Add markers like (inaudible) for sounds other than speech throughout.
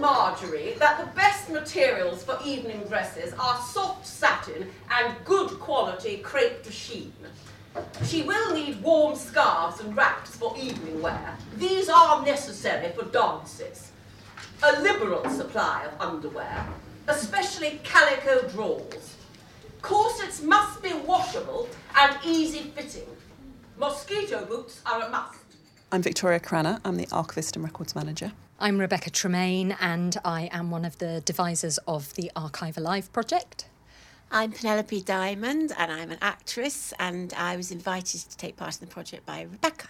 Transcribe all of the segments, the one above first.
Marjorie that the best materials for evening dresses are soft satin and good quality crepe de chine. She will need warm scarves and wraps for evening wear. These are necessary for dances. A liberal supply of underwear, especially calico drawers. Corsets must be washable and easy fitting. Mosquito boots are a must. I'm Victoria Cranna. I'm the archivist and records manager. I'm Rebecca Tremain, and I am one of the devisers of the Archive Alive project. I'm Penelope Dimond, and I'm an actress, and I was invited to take part in the project by Rebecca.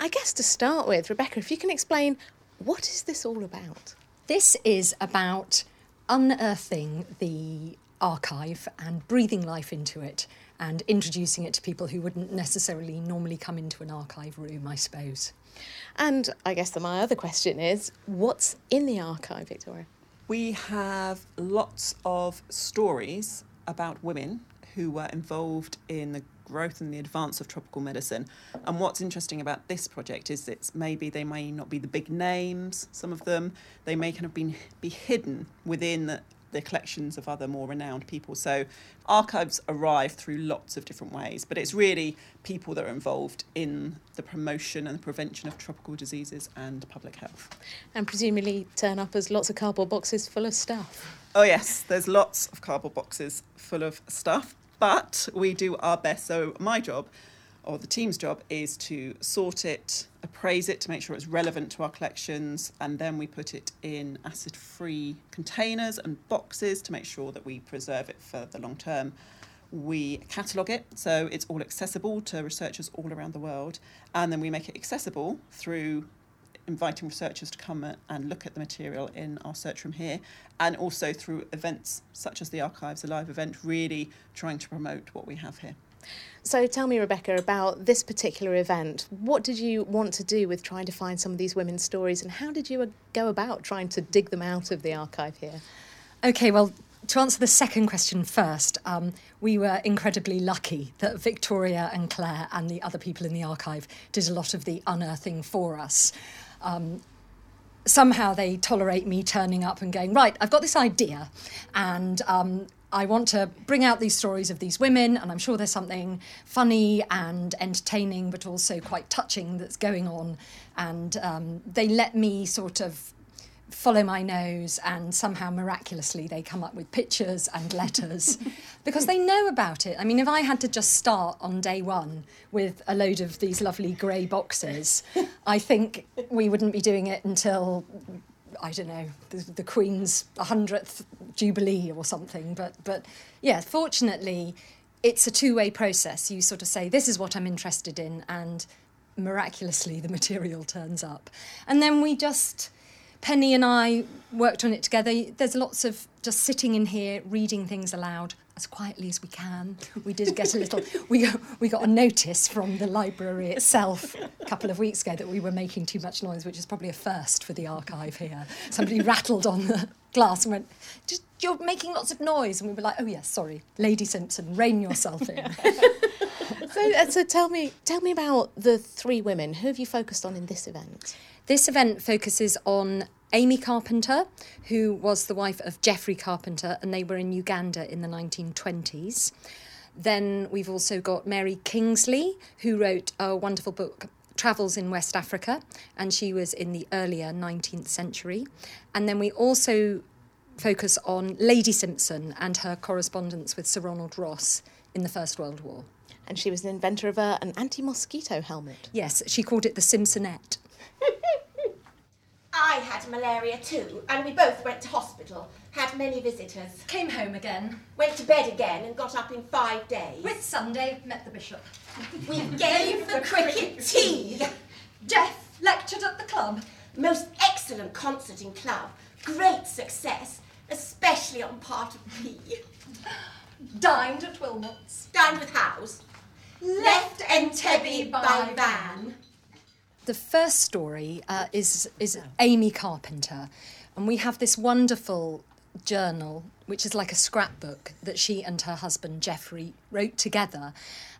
I guess to start with, Rebecca, if you can explain what is this all about? This is about unearthing the archive and breathing life into it and introducing it to people who wouldn't necessarily normally come into an archive room, I suppose. And I guess that my other question is what's in the archive, Victoria? We have lots of stories about women who were involved in the growth and the advance of tropical medicine. And what's interesting about this project is it's maybe they may not be the big names, some of them, they may kind of been, be hidden within the collections of other more renowned people. So archives arrive through lots of different ways, but it's really people that are involved in the promotion and the prevention of tropical diseases and public health. And presumably turn up as lots of cardboard boxes full of stuff. Oh, yes, there's lots of cardboard boxes full of stuff, but we do our best. So, my job or the team's job is to sort it, appraise it to make sure it's relevant to our collections, and then we put it in acid free containers and boxes to make sure that we preserve it for the long term. We catalogue it so it's all accessible to researchers all around the world, and then we make it accessible through inviting researchers to come and look at the material in our search room here, and also through events such as the Archives Alive event, really trying to promote what we have here. So tell me, Rebecca, about this particular event. What did you want to do with trying to find some of these women's stories, and how did you uh, go about trying to dig them out of the archive here? Okay, well, to answer the second question first, um, we were incredibly lucky that Victoria and Claire and the other people in the archive did a lot of the unearthing for us. Um, somehow they tolerate me turning up and going, right, I've got this idea, and um, I want to bring out these stories of these women, and I'm sure there's something funny and entertaining, but also quite touching that's going on. And um, they let me sort of follow my nose, and somehow miraculously they come up with pictures and letters (laughs) because they know about it. I mean, if I had to just start on day one with a load of these lovely grey boxes, (laughs) I think we wouldn't be doing it until I don't know, the, the Queen's 100th Jubilee or something. But, but yeah, fortunately, it's a two way process. You sort of say, this is what I'm interested in, and miraculously the material turns up. And then we just, Penny and I worked on it together. There's lots of just sitting in here, reading things aloud as quietly as we can. We did get a little. (laughs) We got, we got a notice from the library itself a couple of weeks ago that we were making too much noise, which is probably a first for the archive here. Somebody (laughs) rattled on the glass and went, "Just you're making lots of noise," and we were like, "Oh yes, sorry, Lady Simpson, rein yourself in." (laughs) so, uh, so tell me, tell me about the three women. Who have you focused on in this event? This event focuses on Amy Carpenter, who was the wife of Geoffrey Carpenter, and they were in Uganda in the 1920s. Then we've also got Mary Kingsley, who wrote a wonderful book, Travels in West Africa, and she was in the earlier 19th century. And then we also focus on Lady Simpson and her correspondence with Sir Ronald Ross in the First World War. And she was an inventor of a, an anti mosquito helmet. Yes, she called it the Simpsonette. (laughs) I had malaria too, and we both went to hospital. Had many visitors. Came home again. Went to bed again and got up in five days. With Sunday, met the bishop. We gave the cricket tea. Jeff lectured at the club. Most excellent concert in club. Great success, especially on part of me. Dined at Wilmot's. Dined with House. Left Entebbe by van. The first story uh, is is Amy Carpenter, and we have this wonderful journal which is like a scrapbook that she and her husband Geoffrey wrote together.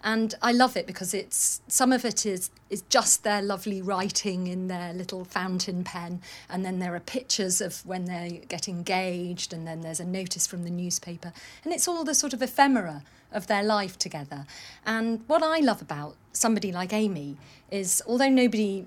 And I love it because it's some of it is is just their lovely writing in their little fountain pen, and then there are pictures of when they get engaged, and then there's a notice from the newspaper, and it's all the sort of ephemera of their life together. And what I love about somebody like Amy is, although nobody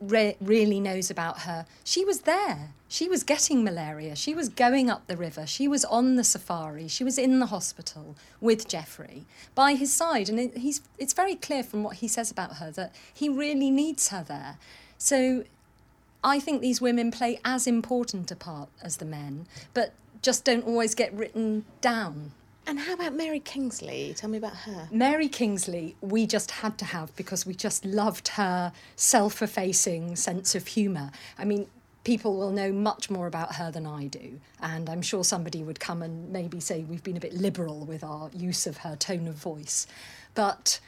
re- really knows about her, she was there. She was getting malaria. She was going up the river. She was on the safari. She was in the hospital with Geoffrey by his side. And it, he's, it's very clear from what he says about her that he really needs her there. So I think these women play as important a part as the men, but just don't always get written down. And how about Mary Kingsley? Tell me about her. Mary Kingsley, we just had to have because we just loved her self effacing sense of humour. I mean, people will know much more about her than I do. And I'm sure somebody would come and maybe say we've been a bit liberal with our use of her tone of voice. But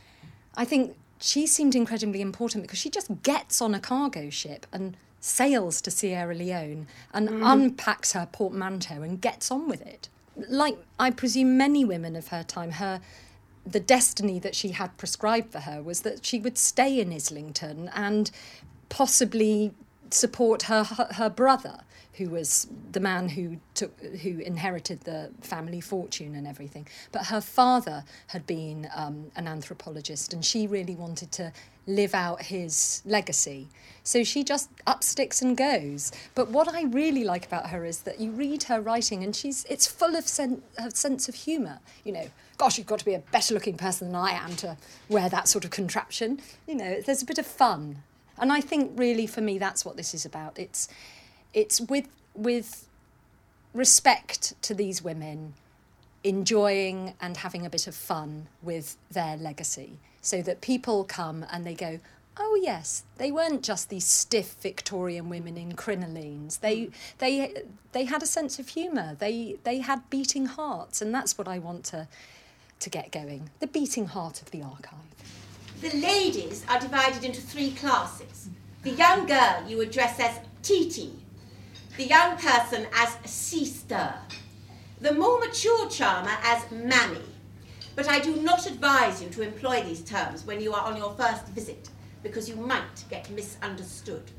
I think she seemed incredibly important because she just gets on a cargo ship and sails to Sierra Leone and mm. unpacks her portmanteau and gets on with it like I presume many women of her time, her the destiny that she had prescribed for her was that she would stay in Islington and possibly support her her brother who was the man who took who inherited the family fortune and everything. But her father had been um, an anthropologist and she really wanted to live out his legacy. So she just up sticks and goes. But what i really like about her is that you read her writing and she's it's full of sen- her sense of humor you know gosh you've got to be a better looking person than i am to wear that sort of contraption. You know there's a bit of fun and I think really for me that's what this is about. It's it's with with respect to these women enjoying and having a bit of fun with their legacy so that people come and they go oh yes they weren't just these stiff victorian women in crinolines. They mm. they they had a sense of humor they they had beating hearts. And that's what i want to to get going the beating heart of the archive The ladies are divided into three classes. The young girl you address as Titi, the young person as sister, the more mature charmer as mammy. But I do not advise you to employ these terms when you are on your first visit, because you might get misunderstood.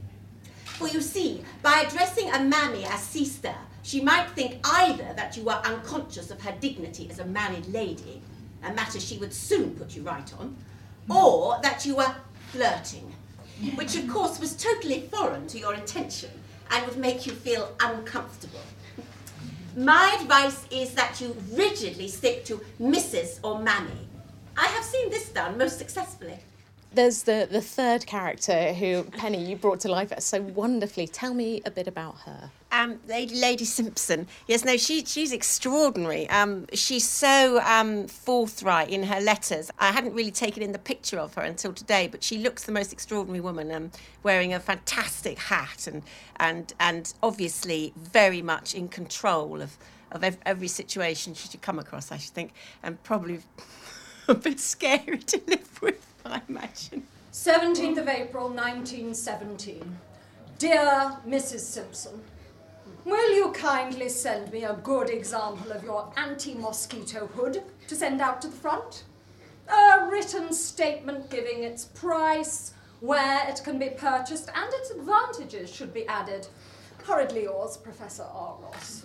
For you see, by addressing a mammy as sister, she might think either that you are unconscious of her dignity as a married lady, a matter she would soon put you right on, or that you were flirting, which of course was totally foreign to your intention and would make you feel uncomfortable. My advice is that you rigidly stick to Mrs. or Mammy. I have seen this done most successfully. There's the, the third character who, Penny, you brought to life so wonderfully. Tell me a bit about her. Um, Lady, Lady Simpson. Yes, no, she she's extraordinary. Um, she's so um, forthright in her letters. I hadn't really taken in the picture of her until today, but she looks the most extraordinary woman, um, wearing a fantastic hat and and and obviously very much in control of of ev- every situation she should come across. I should think, and probably (laughs) a bit scary to live with. (laughs) I imagine. 17th of April 1917. Dear Mrs. Simpson, will you kindly send me a good example of your anti mosquito hood to send out to the front? A written statement giving its price, where it can be purchased, and its advantages should be added. Hurriedly yours, Professor R. Ross.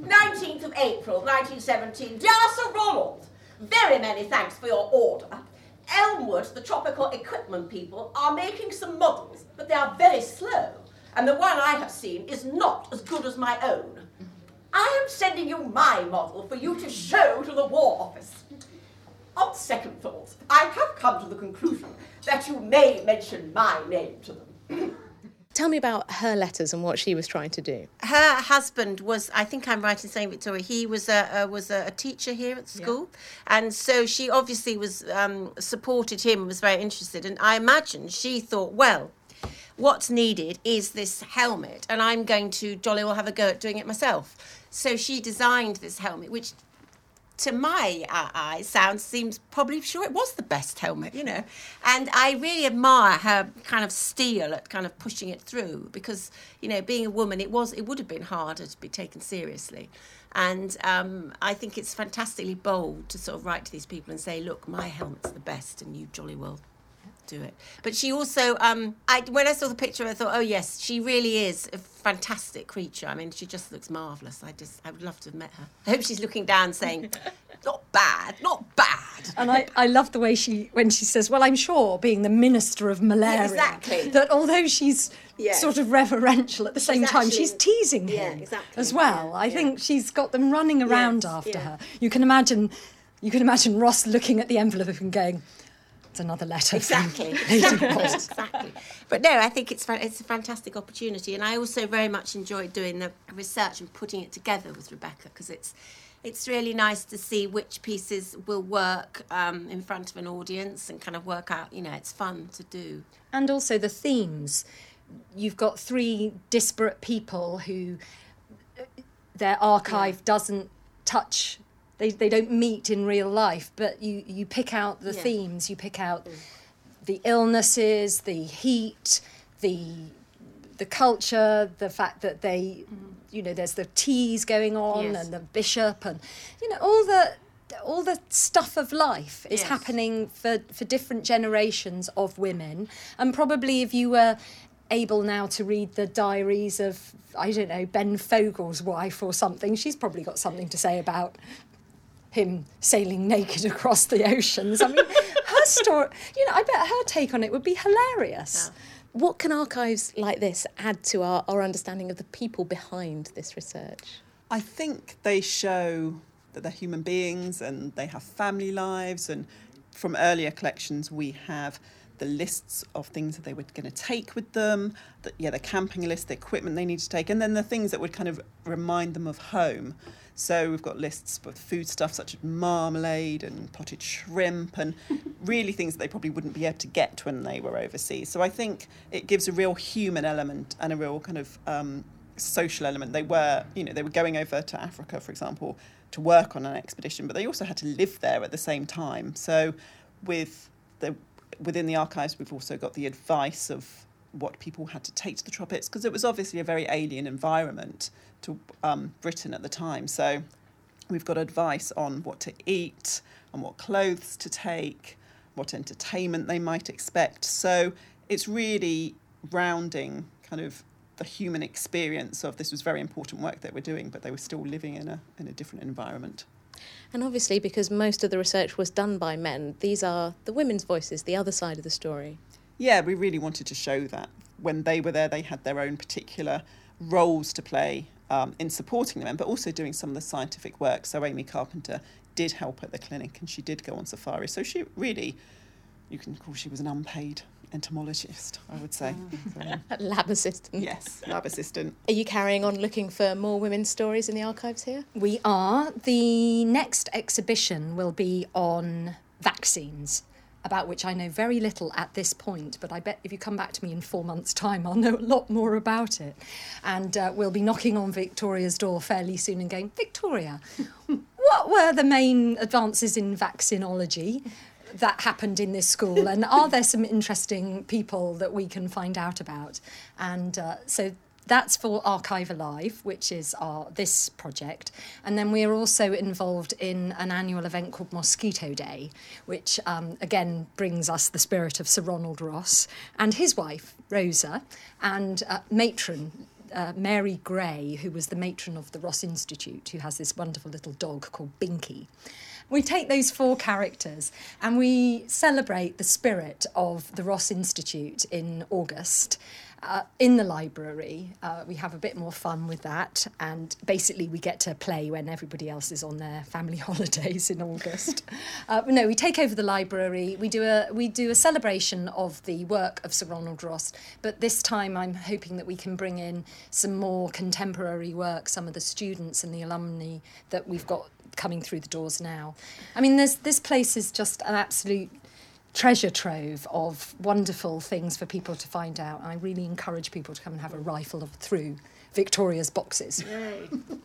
19th of April, 1917. Dear Sir Ronald, very many thanks for your order. Elmwood, the tropical equipment people, are making some models, but they are very slow, and the one I have seen is not as good as my own. I am sending you my model for you to show to the War Office. On second thought, I have come to the conclusion that you may mention my name to them. Tell me about her letters and what she was trying to do. her husband was i think i'm right in saying victoria he was a, a was a, teacher here at the school. And so she obviously was um, supported him was very interested. And i imagine she thought well what's needed is this helmet and i'm going to jolly well have a go at doing it myself. So she designed this helmet which to my uh, eyes, sounds seems probably sure it was the best helmet, you know. And I really admire her kind of steel at kind of pushing it through because, you know, being a woman, it was it would have been harder to be taken seriously. And um, I think it's fantastically bold to sort of write to these people and say, look, my helmet's the best, and you jolly well do it. But she also, um, I when I saw the picture, I thought, oh yes, she really is a fantastic creature. I mean, she just looks marvelous. I just, I would love to have met her. I hope she's looking down, saying, (laughs) not bad, not bad. And I, I love the way she, when she says, well, I'm sure, being the minister of malaria, exactly. that although she's Yeah. sort of reverential at the same time, actually- she's teasing Yeah, him exactly. as well. Yeah, I yeah. think she's got them running around Yes, after yeah. her. You can imagine, you can imagine Ross looking at the envelope and going, it's another letter. Exactly. (laughs) (laughs) Exactly. But no, I think it's it's a fantastic opportunity, and I also very much enjoyed doing the research and putting it together with Rebecca because it's it's really nice to see which pieces will work um, in front of an audience and kind of work out. You know, it's fun to do. and also the themes. You've got three disparate people who their archive doesn't touch. They, they don't meet in real life, but you, you pick out the Yeah. Mm. themes. You pick out the illnesses, the heat, the the culture, the fact that they, you know, there's the teas going on Mm. Yes. and the bishop and you know all the all the stuff of life is Yes. happening for for different generations of women and probably if you were able now to read the diaries of I don't know Ben Fogle's wife or something she's probably got something to say about him sailing naked (laughs) across the oceans I mean her story you know I bet her take on it would be hilarious What can archives like this add to our, our understanding of the people behind this research? I think they show that they're human beings and they have family lives. And from earlier collections, we have the lists of things that they were going to take with them, the, yeah, the camping list, the equipment they need to take, and then the things that would kind of remind them of home. So we've got lists of food stuff such as marmalade and potted shrimp, and (laughs) really things that they probably wouldn't be able to get when they were overseas. So I think it gives a real human element and a real kind of um, social element. They were, you know, they were going over to Africa, for example, to work on an expedition, but they also had to live there at the same time. So, with the within the archives, we've also got the advice of what people had to take to the tropics because it was obviously a very alien environment to um, Britain at the time. So, we've got advice on what to eat, and what clothes to take, what entertainment they might expect. So, it's really rounding kind of the human experience of this was very important work that we're doing, but they were still living in a in a different environment. And obviously, because most of the research was done by men, these are the women's voices, the other side of the story. Yeah, we really wanted to show that when they were there, they had their own particular roles to play um, in supporting the men, but also doing some of the scientific work. So Amy Carpenter did help at the clinic, and she did go on safari. So she really, you can call she was an unpaid entomologist, I would say. So, (laughs) Lab assistant. yes, lab assistant. Are you carrying on looking for more women's stories in the archives here? We are. The next exhibition will be on vaccines, about which I know very little at this point, but I bet if you come back to me in four months' time, I'll know a lot more about it. And uh, we'll be knocking on Victoria's door fairly soon and going, Victoria, (laughs) what were the main advances in vaccinology? That happened in this school, and are there some interesting people that we can find out about? And uh, so that's for Archive Alive, which is our this project, and then we are also involved in an annual event called Mosquito Day, which um, again brings us the spirit of Sir Ronald Ross and his wife Rosa, and uh, matron uh, Mary Gray, who was the matron of the Ross Institute, who has this wonderful little dog called Binky. We take those four characters and we celebrate the spirit of the Ross Institute in August. Uh, in the library, uh, we have a bit more fun with that, and basically we get to play when everybody else is on their family (laughs) holidays in August. uh, no, we take over the library. We do a we do a celebration of the work of Sir Ronald Ross, but this time I'm hoping that we can bring in some more contemporary work, some of the students and the alumni that we've got coming through the doors now. I mean, there's this place is just an absolute treasure trove of wonderful things for people to find out. I really encourage people to come and have a rifle of, through Victoria's boxes. (laughs)